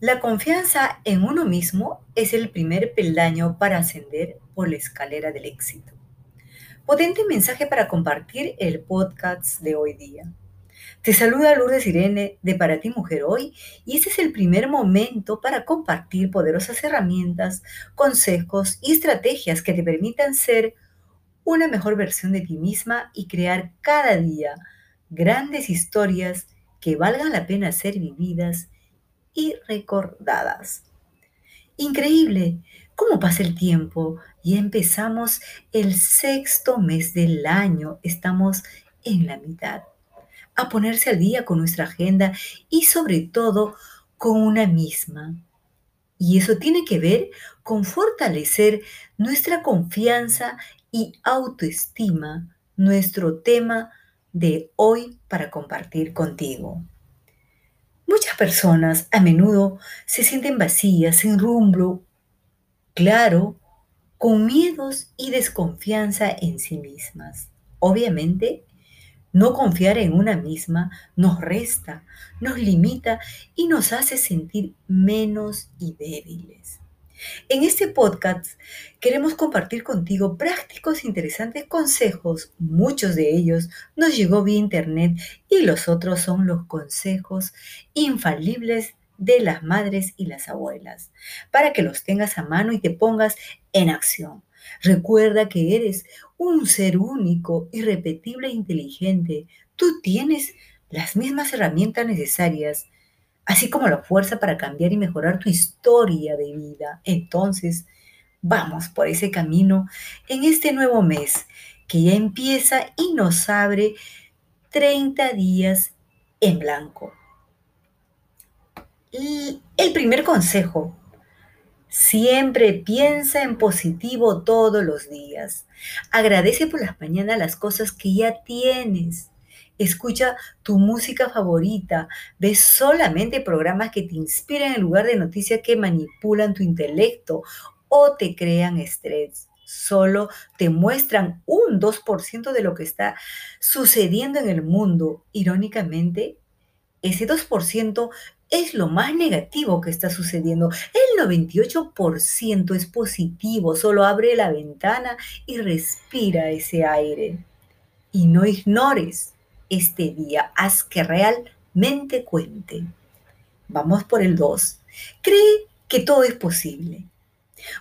La confianza en uno mismo es el primer peldaño para ascender por la escalera del éxito. Potente mensaje para compartir el podcast de hoy día. Te saluda Lourdes Irene de Para ti Mujer Hoy y este es el primer momento para compartir poderosas herramientas, consejos y estrategias que te permitan ser una mejor versión de ti misma y crear cada día grandes historias que valgan la pena ser vividas y recordadas. Increíble cómo pasa el tiempo y empezamos el sexto mes del año, estamos en la mitad, a ponerse al día con nuestra agenda y sobre todo con una misma. Y eso tiene que ver con fortalecer nuestra confianza y autoestima, nuestro tema de hoy para compartir contigo. Personas a menudo se sienten vacías, sin rumbo, claro, con miedos y desconfianza en sí mismas. Obviamente, no confiar en una misma nos resta, nos limita y nos hace sentir menos y débiles. En este podcast queremos compartir contigo prácticos e interesantes consejos. Muchos de ellos nos llegó vía internet y los otros son los consejos infalibles de las madres y las abuelas, para que los tengas a mano y te pongas en acción. Recuerda que eres un ser único, irrepetible e inteligente. Tú tienes las mismas herramientas necesarias así como la fuerza para cambiar y mejorar tu historia de vida. Entonces, vamos por ese camino en este nuevo mes que ya empieza y nos abre 30 días en blanco. Y el primer consejo, siempre piensa en positivo todos los días. Agradece por las mañanas las cosas que ya tienes escucha tu música favorita, ves solamente programas que te inspiran en lugar de noticias que manipulan tu intelecto o te crean estrés. Solo te muestran un 2% de lo que está sucediendo en el mundo. Irónicamente, ese 2% es lo más negativo que está sucediendo. El 98% es positivo. Solo abre la ventana y respira ese aire. Y no ignores este día. Haz que realmente cuente. Vamos por el 2. Cree que todo es posible.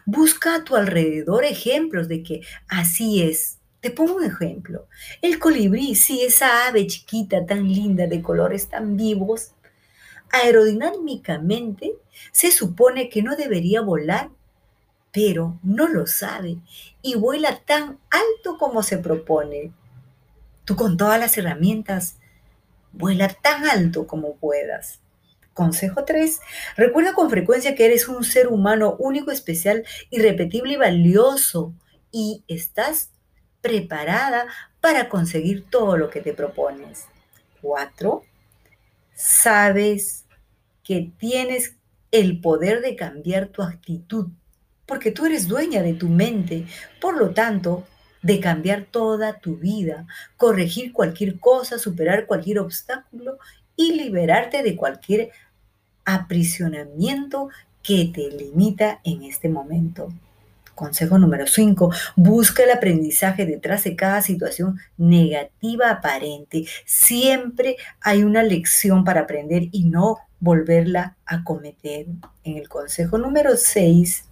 Busca a tu alrededor ejemplos de que así es. Te pongo un ejemplo. El colibrí, sí, esa ave chiquita, tan linda, de colores tan vivos, aerodinámicamente se supone que no debería volar, pero no lo sabe y vuela tan alto como se propone. Tú con todas las herramientas, vuela tan alto como puedas. Consejo 3. Recuerda con frecuencia que eres un ser humano único, especial, irrepetible y valioso y estás preparada para conseguir todo lo que te propones. 4. Sabes que tienes el poder de cambiar tu actitud porque tú eres dueña de tu mente. Por lo tanto, de cambiar toda tu vida, corregir cualquier cosa, superar cualquier obstáculo y liberarte de cualquier aprisionamiento que te limita en este momento. Consejo número 5. Busca el aprendizaje detrás de cada situación negativa aparente. Siempre hay una lección para aprender y no volverla a cometer. En el consejo número 6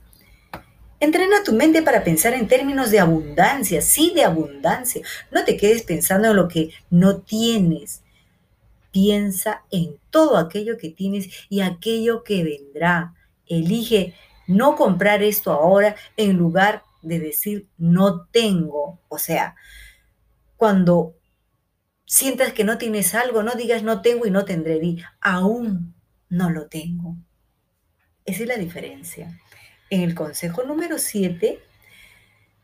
Entrena tu mente para pensar en términos de abundancia, sí, de abundancia. No te quedes pensando en lo que no tienes. Piensa en todo aquello que tienes y aquello que vendrá. Elige no comprar esto ahora en lugar de decir no tengo. O sea, cuando sientas que no tienes algo, no digas no tengo y no tendré. Di aún no lo tengo. Esa es la diferencia en el consejo número 7,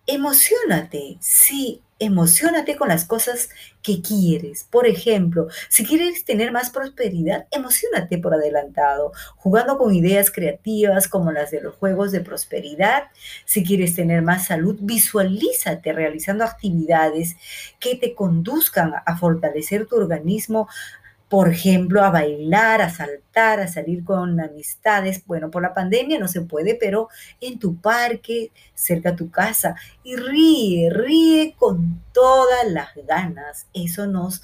emocionate, sí, emocionate con las cosas que quieres. Por ejemplo, si quieres tener más prosperidad, emocionate por adelantado, jugando con ideas creativas como las de los juegos de prosperidad. Si quieres tener más salud, visualízate realizando actividades que te conduzcan a fortalecer tu organismo por ejemplo, a bailar, a saltar, a salir con amistades. Bueno, por la pandemia no se puede, pero en tu parque, cerca a tu casa. Y ríe, ríe con todas las ganas. Eso nos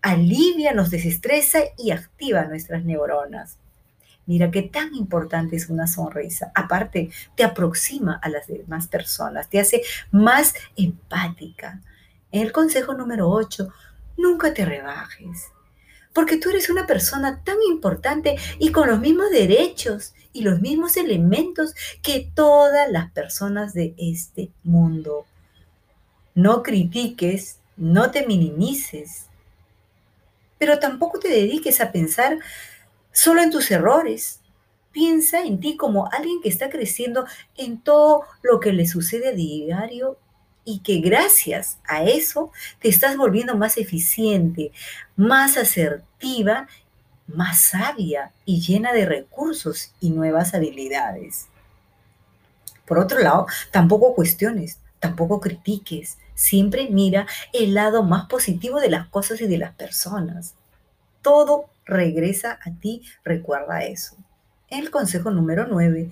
alivia, nos desestresa y activa nuestras neuronas. Mira qué tan importante es una sonrisa. Aparte, te aproxima a las demás personas, te hace más empática. El consejo número 8, nunca te rebajes porque tú eres una persona tan importante y con los mismos derechos y los mismos elementos que todas las personas de este mundo. No critiques, no te minimices, pero tampoco te dediques a pensar solo en tus errores. Piensa en ti como alguien que está creciendo en todo lo que le sucede a diario y que gracias a eso te estás volviendo más eficiente, más asertiva, más sabia y llena de recursos y nuevas habilidades. Por otro lado, tampoco cuestiones, tampoco critiques, siempre mira el lado más positivo de las cosas y de las personas. Todo regresa a ti, recuerda eso. El consejo número 9,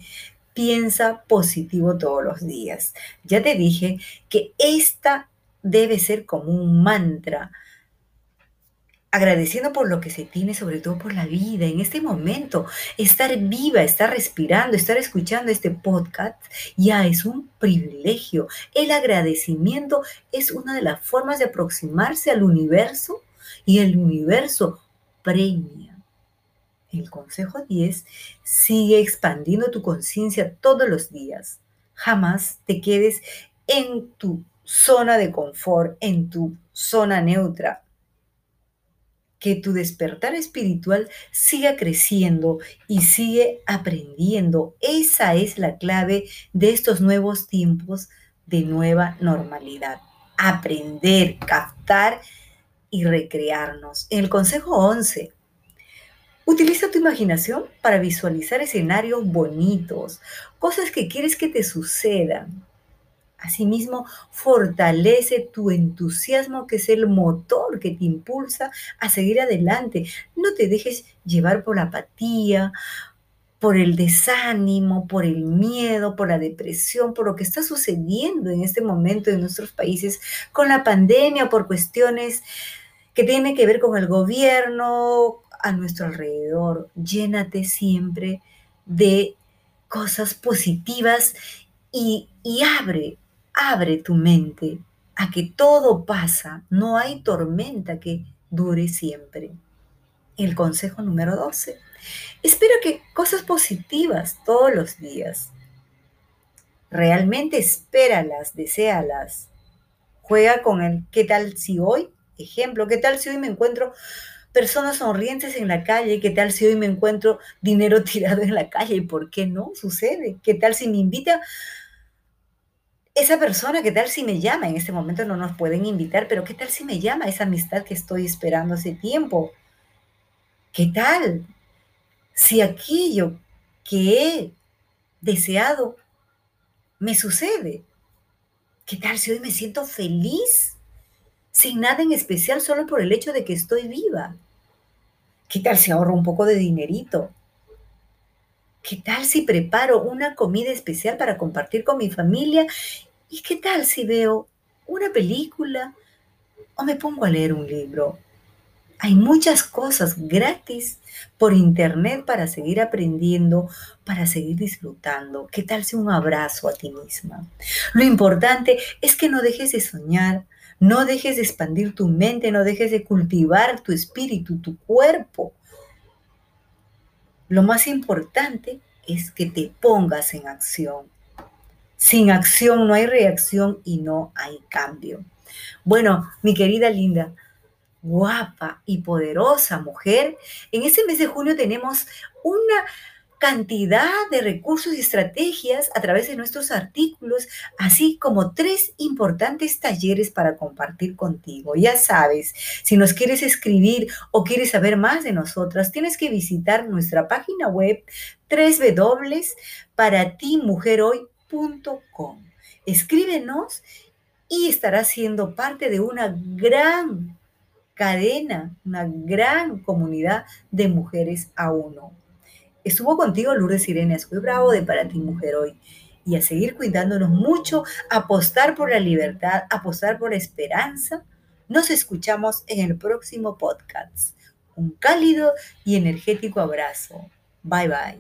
piensa positivo todos los días. Ya te dije que esta debe ser como un mantra, agradeciendo por lo que se tiene, sobre todo por la vida, en este momento, estar viva, estar respirando, estar escuchando este podcast, ya es un privilegio. El agradecimiento es una de las formas de aproximarse al universo y el universo premia el consejo 10, sigue expandiendo tu conciencia todos los días. Jamás te quedes en tu zona de confort, en tu zona neutra. Que tu despertar espiritual siga creciendo y sigue aprendiendo. Esa es la clave de estos nuevos tiempos de nueva normalidad. Aprender, captar y recrearnos. En el consejo 11, Utiliza tu imaginación para visualizar escenarios bonitos, cosas que quieres que te sucedan. Asimismo, fortalece tu entusiasmo, que es el motor que te impulsa a seguir adelante. No te dejes llevar por la apatía, por el desánimo, por el miedo, por la depresión, por lo que está sucediendo en este momento en nuestros países con la pandemia, por cuestiones que tienen que ver con el gobierno, a nuestro alrededor. Llénate siempre de cosas positivas y, y abre, abre tu mente a que todo pasa. No hay tormenta que dure siempre. El consejo número 12. Espera que cosas positivas todos los días. Realmente espéralas, deséalas. Juega con el qué tal si hoy, ejemplo, qué tal si hoy me encuentro personas sonrientes en la calle, ¿qué tal si hoy me encuentro dinero tirado en la calle? ¿Por qué no? Sucede. ¿Qué tal si me invita esa persona? ¿Qué tal si me llama? En este momento no nos pueden invitar, pero ¿qué tal si me llama esa amistad que estoy esperando hace tiempo? ¿Qué tal si aquello que he deseado me sucede? ¿Qué tal si hoy me siento feliz? Sin nada en especial, solo por el hecho de que estoy viva. ¿Qué tal si ahorro un poco de dinerito? ¿Qué tal si preparo una comida especial para compartir con mi familia? ¿Y qué tal si veo una película o me pongo a leer un libro? Hay muchas cosas gratis por internet para seguir aprendiendo, para seguir disfrutando. ¿Qué tal si un abrazo a ti misma? Lo importante es que no dejes de soñar, no dejes de expandir tu mente, no dejes de cultivar tu espíritu, tu cuerpo. Lo más importante es que te pongas en acción. Sin acción no hay reacción y no hay cambio. Bueno, mi querida linda, guapa y poderosa mujer, en este mes de junio tenemos una cantidad de recursos y estrategias a través de nuestros artículos, así como tres importantes talleres para compartir contigo. Ya sabes, si nos quieres escribir o quieres saber más de nosotras, tienes que visitar nuestra página web www.paratimujerhoy.com. Escríbenos y estarás siendo parte de una gran cadena, una gran comunidad de mujeres a uno. Estuvo contigo Lourdes Irene, soy bravo de Para ti Mujer hoy. Y a seguir cuidándonos mucho, apostar por la libertad, apostar por la esperanza. Nos escuchamos en el próximo podcast. Un cálido y energético abrazo. Bye bye.